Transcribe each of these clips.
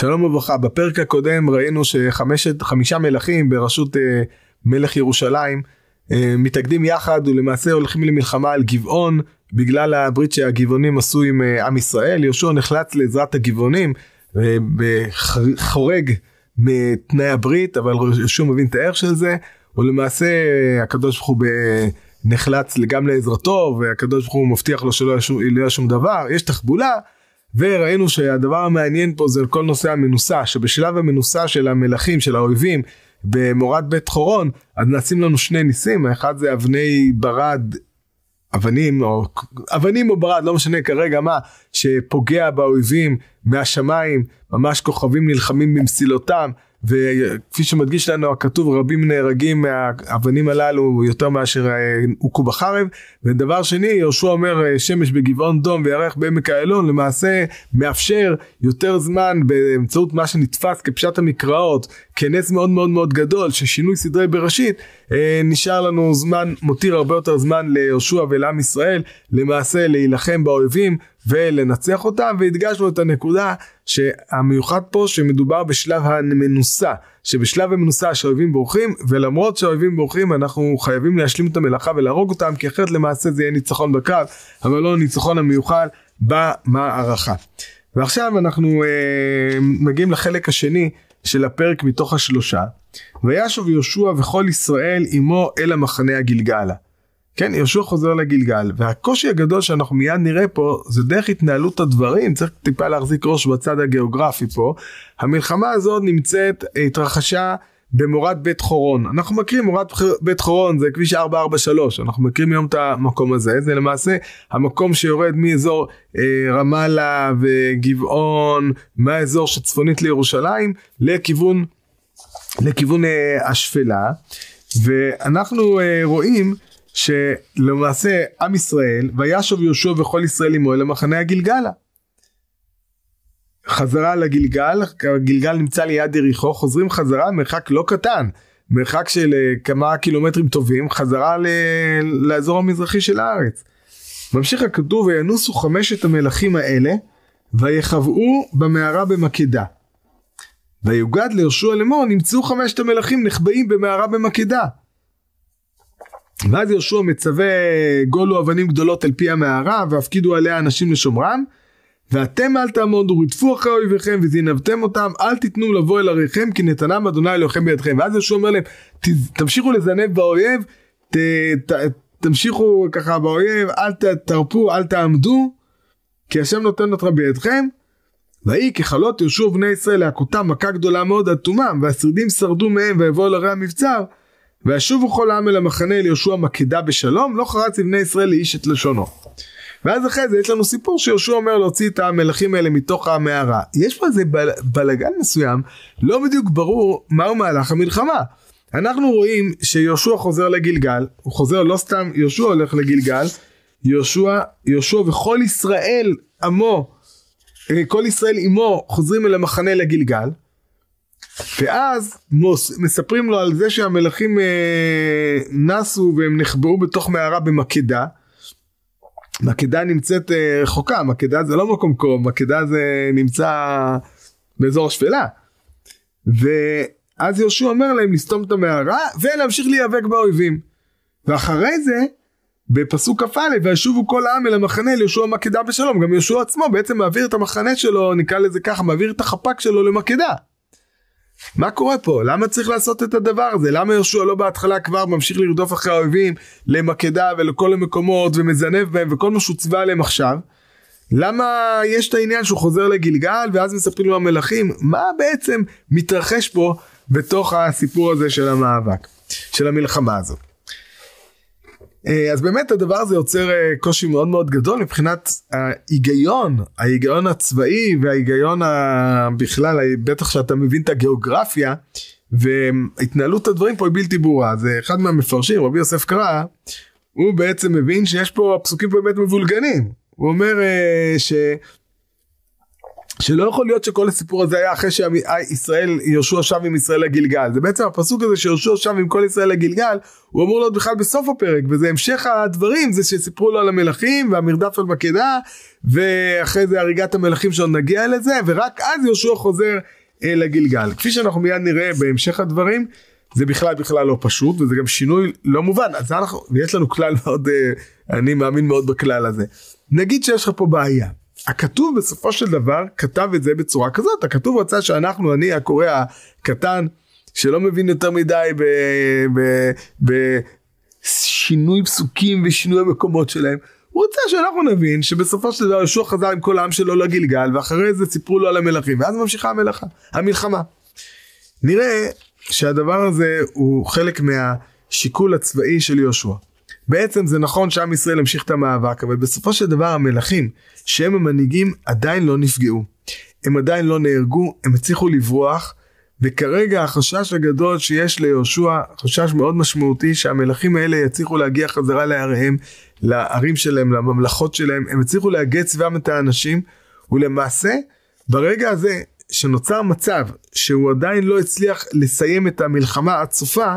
שלום וברכה, בפרק הקודם ראינו שחמישה מלכים בראשות אה, מלך ירושלים אה, מתאגדים יחד ולמעשה הולכים למלחמה על גבעון בגלל הברית שהגבעונים עשו עם אה, עם ישראל. יהושע נחלץ לעזרת הגבעונים אה, חורג מתנאי הברית אבל יהושע מבין את הערך של זה. ולמעשה אה, הקדוש ברוך הוא נחלץ גם לעזרתו והקדוש ברוך הוא מבטיח לו שלא יהיה שום דבר. יש תחבולה וראינו שהדבר המעניין פה זה כל נושא המנוסה, שבשלב המנוסה של המלכים, של האויבים, במורד בית חורון, אז נעשים לנו שני ניסים, האחד זה אבני ברד, אבנים או אבנים או ברד, לא משנה כרגע מה, שפוגע באויבים מהשמיים, ממש כוכבים נלחמים במסילותם. וכפי שמדגיש לנו הכתוב רבים נהרגים מהאבנים הללו יותר מאשר אה, הוכו בחרב. ודבר שני יהושע אומר אה, שמש בגבעון דום וירח בעמק איילון למעשה מאפשר יותר זמן באמצעות מה שנתפס כפשט המקראות כנס מאוד מאוד מאוד גדול ששינוי סדרי בראשית אה, נשאר לנו זמן מותיר הרבה יותר זמן ליהושע ולעם ישראל למעשה להילחם באויבים ולנצח אותם והדגשנו את הנקודה שהמיוחד פה שמדובר בשלב המנוסה שבשלב המנוסה שהאויבים בורחים ולמרות שהאויבים בורחים אנחנו חייבים להשלים את המלאכה ולהרוג אותם כי אחרת למעשה זה יהיה ניצחון בקרב אבל לא ניצחון המיוחד במערכה. ועכשיו אנחנו אה, מגיעים לחלק השני של הפרק מתוך השלושה וישוב יהושע וכל ישראל עמו אל המחנה הגלגלה. כן, יהושע חוזר לגלגל, והקושי הגדול שאנחנו מיד נראה פה, זה דרך התנהלות הדברים, צריך טיפה להחזיק ראש בצד הגיאוגרפי פה. המלחמה הזאת נמצאת, התרחשה במורד בית חורון. אנחנו מכירים מורד בית חורון, זה כביש 443, אנחנו מכירים היום את המקום הזה, זה למעשה המקום שיורד מאזור אה, רמאללה וגבעון, מהאזור שצפונית לירושלים, לכיוון, לכיוון אה, השפלה. ואנחנו אה, רואים שלמעשה עם ישראל וישוב יהושע וכל ישראל עמו אל המחנה הגלגלה. חזרה לגלגל, הגלגל נמצא ליד יריחו, חוזרים חזרה מרחק לא קטן, מרחק של אה, כמה קילומטרים טובים, חזרה ל... לאזור המזרחי של הארץ. ממשיך הכתוב וינוסו חמשת המלכים האלה ויחבאו במערה במקדה. ויוגד ליהושע לאמור נמצאו חמשת המלכים נחבאים במערה במקדה. ואז יהושע מצווה גולו אבנים גדולות אל פי המערה והפקידו עליה אנשים לשומרם ואתם אל תעמודו רדפו אחרי אויביכם וזינבתם אותם אל תיתנו לבוא אל עריכם כי נתנם אדוני אלוהיכם בידכם. ואז יהושע אומר להם תמשיכו לזנב באויב ת, ת, תמשיכו ככה באויב אל תרפו אל תעמדו כי השם נותן אותך בידכם. ויהי ככלות יהושע בני ישראל להכותם מכה גדולה מאוד עד תומם והשרידים שרדו מהם ויבואו אל ערי המבצר וישובו כל העם אל המחנה אל יהושע מקדה בשלום, לא חרץ לבני ישראל לאיש את לשונו. ואז אחרי זה יש לנו סיפור שיהושע אומר להוציא את המלכים האלה מתוך המערה. יש פה איזה בל, בלגן מסוים, לא בדיוק ברור מהו מהלך המלחמה. אנחנו רואים שיהושע חוזר לגלגל, הוא חוזר לא סתם יהושע הולך לגלגל, יהושע, יהושע וכל ישראל עמו, אה, כל ישראל עמו חוזרים אל המחנה לגלגל. ואז מוס, מספרים לו על זה שהמלכים אה, נסו והם נחבאו בתוך מערה במקדה. מקדה נמצאת אה, רחוקה, מקדה זה לא מקום קרוב, מקדה זה נמצא באזור השפלה. ואז יהושע אומר להם לסתום את המערה ולהמשיך להיאבק באויבים. ואחרי זה בפסוק כ"א וישובו כל העם אל המחנה ליהושע מקדה בשלום גם יהושע עצמו בעצם מעביר את המחנה שלו נקרא לזה ככה מעביר את החפ"ק שלו למקדה. מה קורה פה? למה צריך לעשות את הדבר הזה? למה יהושע לא בהתחלה כבר ממשיך לרדוף אחרי האויבים למקדה ולכל המקומות ומזנב בהם וכל מה שהוא עליהם עכשיו? למה יש את העניין שהוא חוזר לגלגל ואז מספרים לו המלכים? מה בעצם מתרחש פה בתוך הסיפור הזה של המאבק, של המלחמה הזאת? אה, אז באמת הדבר הזה יוצר אה, קושי מאוד מאוד גדול מבחינת ההיגיון, ההיגיון הצבאי וההיגיון בכלל, בטח שאתה מבין את הגיאוגרפיה והתנהלות הדברים פה היא בלתי ברורה. זה אחד מהמפרשים, רבי יוסף קרא, הוא בעצם מבין שיש פה, הפסוקים פה באמת מבולגנים. הוא אומר uh, שלא יכול להיות שכל הסיפור הזה היה אחרי שישראל, יהושע שב עם ישראל לגלגל. זה בעצם הפסוק הזה שיהושע שב עם כל ישראל לגלגל, הוא אמור להיות בכלל בסוף הפרק, וזה המשך הדברים, זה שסיפרו לו על המלכים והמרדף על מקדה, ואחרי זה הריגת המלכים שעוד נגיע לזה, ורק אז יהושע חוזר אה, לגלגל. כפי שאנחנו מיד נראה בהמשך הדברים, זה בכלל בכלל לא פשוט, וזה גם שינוי לא מובן. אז אנחנו, ויש לנו כלל מאוד, אה, אני מאמין מאוד בכלל הזה. נגיד שיש לך פה בעיה. הכתוב בסופו של דבר כתב את זה בצורה כזאת, הכתוב רצה שאנחנו, אני הקורא הקטן, שלא מבין יותר מדי בשינוי פסוקים ושינוי המקומות שלהם, הוא רוצה שאנחנו נבין שבסופו של דבר יהושע חזר עם כל העם שלו לגלגל ואחרי זה סיפרו לו על המלכים ואז ממשיכה המלאכה, המלחמה. נראה שהדבר הזה הוא חלק מהשיקול הצבאי של יהושע. בעצם זה נכון שעם ישראל המשיך את המאבק, אבל בסופו של דבר המלכים, שהם המנהיגים, עדיין לא נפגעו. הם עדיין לא נהרגו, הם הצליחו לברוח, וכרגע החשש הגדול שיש ליהושע, חשש מאוד משמעותי שהמלכים האלה יצליחו להגיע חזרה לעריהם, לערים שלהם, לממלכות שלהם, הם הצליחו להגט סביבם את האנשים, ולמעשה, ברגע הזה שנוצר מצב שהוא עדיין לא הצליח לסיים את המלחמה עד סופה,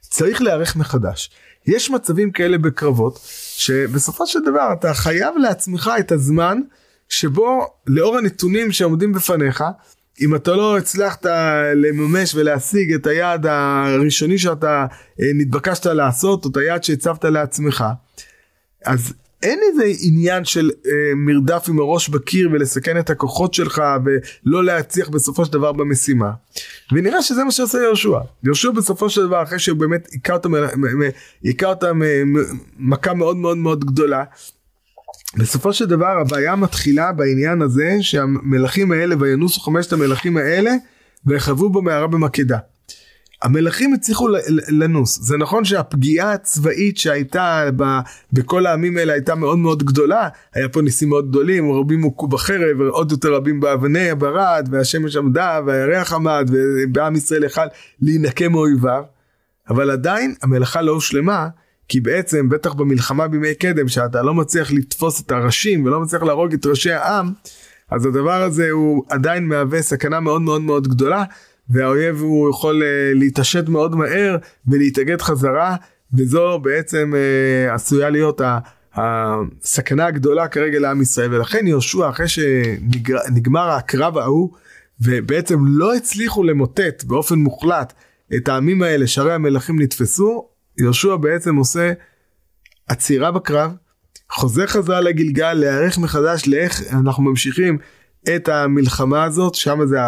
צריך להיערך מחדש. יש מצבים כאלה בקרבות, שבסופו של דבר אתה חייב לעצמך את הזמן שבו לאור הנתונים שעומדים בפניך, אם אתה לא הצלחת לממש ולהשיג את היעד הראשוני שאתה אה, נתבקשת לעשות, או את היעד שהצבת לעצמך, אז אין איזה עניין של אה, מרדף עם הראש בקיר ולסכן את הכוחות שלך ולא להצליח בסופו של דבר במשימה. ונראה שזה מה שעושה יהושע. יהושע בסופו של דבר אחרי שהוא באמת היכה אותם, היכה אותם אה, מכה מאוד מאוד מאוד גדולה. בסופו של דבר הבעיה מתחילה בעניין הזה שהמלכים האלה וינוסו חמשת המלכים האלה ויחוו במערה במקדה. המלכים הצליחו לנוס. זה נכון שהפגיעה הצבאית שהייתה ב, בכל העמים האלה הייתה מאוד מאוד גדולה. היה פה ניסים מאוד גדולים, רבים הוכו בחרב, ועוד יותר רבים באבני הברד, והשמש עמדה, והירח עמד, ובעם ישראל יכל להינקה מאויביו. אבל עדיין המלאכה לא הושלמה, כי בעצם, בטח במלחמה בימי קדם, שאתה לא מצליח לתפוס את הראשים ולא מצליח להרוג את ראשי העם, אז הדבר הזה הוא עדיין מהווה סכנה מאוד מאוד מאוד גדולה. והאויב הוא יכול uh, להתעשת מאוד מהר ולהתאגד חזרה וזו בעצם uh, עשויה להיות הסכנה הגדולה כרגע לעם ישראל. ולכן יהושע אחרי שנגמר הקרב ההוא ובעצם לא הצליחו למוטט באופן מוחלט את העמים האלה שהרי המלכים נתפסו יהושע בעצם עושה עצירה בקרב חוזר חזרה לגלגל להיערך מחדש לאיך אנחנו ממשיכים את המלחמה הזאת שם זה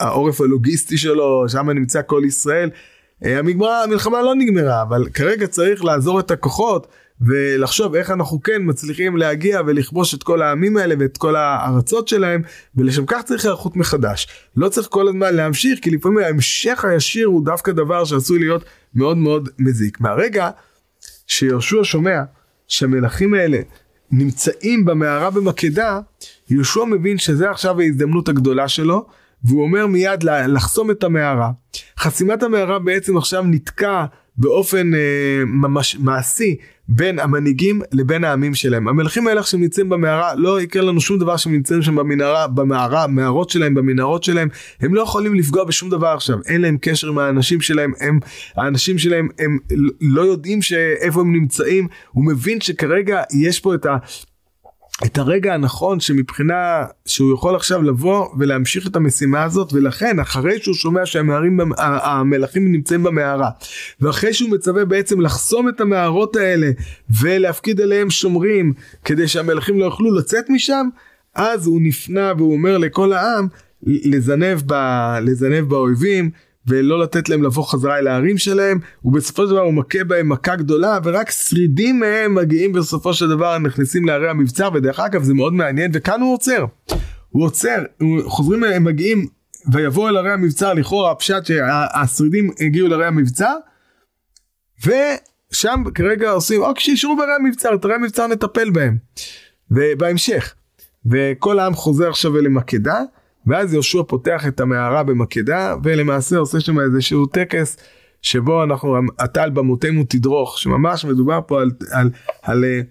העורף הלוגיסטי שלו, שם נמצא כל ישראל. אה, המגמרה, המלחמה לא נגמרה, אבל כרגע צריך לעזור את הכוחות ולחשוב איך אנחנו כן מצליחים להגיע ולכבוש את כל העמים האלה ואת כל הארצות שלהם, ולשם כך צריך היערכות מחדש. לא צריך כל הזמן להמשיך, כי לפעמים ההמשך הישיר הוא דווקא דבר שעשוי להיות מאוד מאוד מזיק. מהרגע שיהושע שומע שהמלכים האלה נמצאים במערה במקדה, יהושע מבין שזה עכשיו ההזדמנות הגדולה שלו. והוא אומר מיד לחסום את המערה. חסימת המערה בעצם עכשיו נתקע באופן אה, ממש מעשי בין המנהיגים לבין העמים שלהם. המלכים האלה עכשיו נמצאים במערה, לא יקרה לנו שום דבר שהם נמצאים שם במנהרה, במערה, מערות שלהם, במנהרות שלהם, הם לא יכולים לפגוע בשום דבר עכשיו, אין להם קשר עם האנשים שלהם, הם, האנשים שלהם הם לא יודעים שאיפה הם נמצאים, הוא מבין שכרגע יש פה את ה... את הרגע הנכון שמבחינה שהוא יכול עכשיו לבוא ולהמשיך את המשימה הזאת ולכן אחרי שהוא שומע שהמערים נמצאים במערה ואחרי שהוא מצווה בעצם לחסום את המערות האלה ולהפקיד עליהם שומרים כדי שהמלכים לא יוכלו לצאת משם אז הוא נפנה והוא אומר לכל העם לזנב, ב, לזנב באויבים ולא לתת להם לבוא חזרה אל הערים שלהם, ובסופו של דבר הוא מכה בהם מכה גדולה, ורק שרידים מהם מגיעים בסופו של דבר, נכנסים לערי המבצר, ודרך אגב זה מאוד מעניין, וכאן הוא עוצר. הוא עוצר, חוזרים, הם מגיעים, ויבואו אל ערי המבצר, לכאורה הפשט שהשרידים הגיעו לערי המבצר, ושם כרגע עושים, אוקיי, שישארו בערי המבצר, את ערי המבצר נטפל בהם. ובהמשך, וכל העם חוזר עכשיו אל מקדה, ואז יהושע פותח את המערה במקדה, ולמעשה עושה שם איזשהו טקס שבו אנחנו, אתה על במותינו תדרוך, שממש מדובר פה על, על, על, על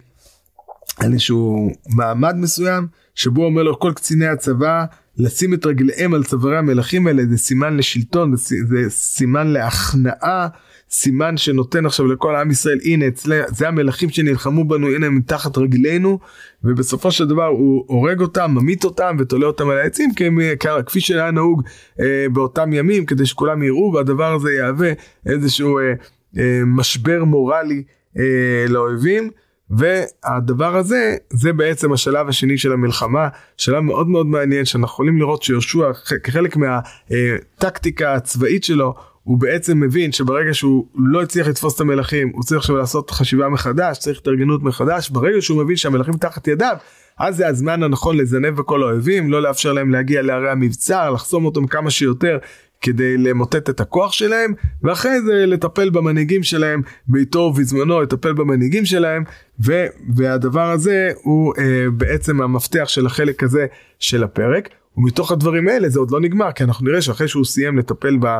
על איזשהו מעמד מסוים שבו אומר לו כל קציני הצבא לשים את רגליהם על צווארי המלכים האלה זה סימן לשלטון זה סימן להכנעה סימן שנותן עכשיו לכל עם ישראל הנה אצלה זה המלכים שנלחמו בנו הנה הם מתחת רגלינו ובסופו של דבר הוא הורג אותם ממית אותם ותולה אותם על העצים הם, כפי שהיה נהוג אה, באותם ימים כדי שכולם יראו והדבר הזה יהווה איזשהו אה, אה, משבר מורלי אה, לאויבים. והדבר הזה זה בעצם השלב השני של המלחמה שלב מאוד מאוד מעניין שאנחנו יכולים לראות שיהושע כחלק מהטקטיקה הצבאית שלו הוא בעצם מבין שברגע שהוא לא הצליח לתפוס את המלכים הוא צריך עכשיו לעשות חשיבה מחדש צריך התארגנות מחדש ברגע שהוא מבין שהמלכים תחת ידיו אז זה הזמן הנכון לזנב בכל האויבים לא לאפשר להם להגיע לערי המבצר לחסום אותם כמה שיותר כדי למוטט את הכוח שלהם ואחרי זה לטפל במנהיגים שלהם בעיתו ובזמנו לטפל במנהיגים שלהם ו, והדבר הזה הוא אה, בעצם המפתח של החלק הזה של הפרק. ומתוך הדברים האלה זה עוד לא נגמר כי אנחנו נראה שאחרי שהוא סיים לטפל ב...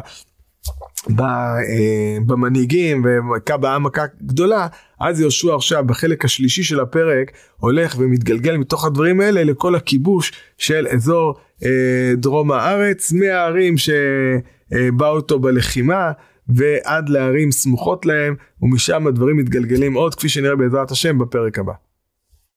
אה, במנהיגים ומכה בעם מכה גדולה אז יהושע עכשיו בחלק השלישי של הפרק הולך ומתגלגל מתוך הדברים האלה לכל הכיבוש של אזור אה, דרום הארץ מהערים שבאו אותו בלחימה ועד לערים סמוכות להם ומשם הדברים מתגלגלים עוד כפי שנראה בעזרת השם בפרק הבא.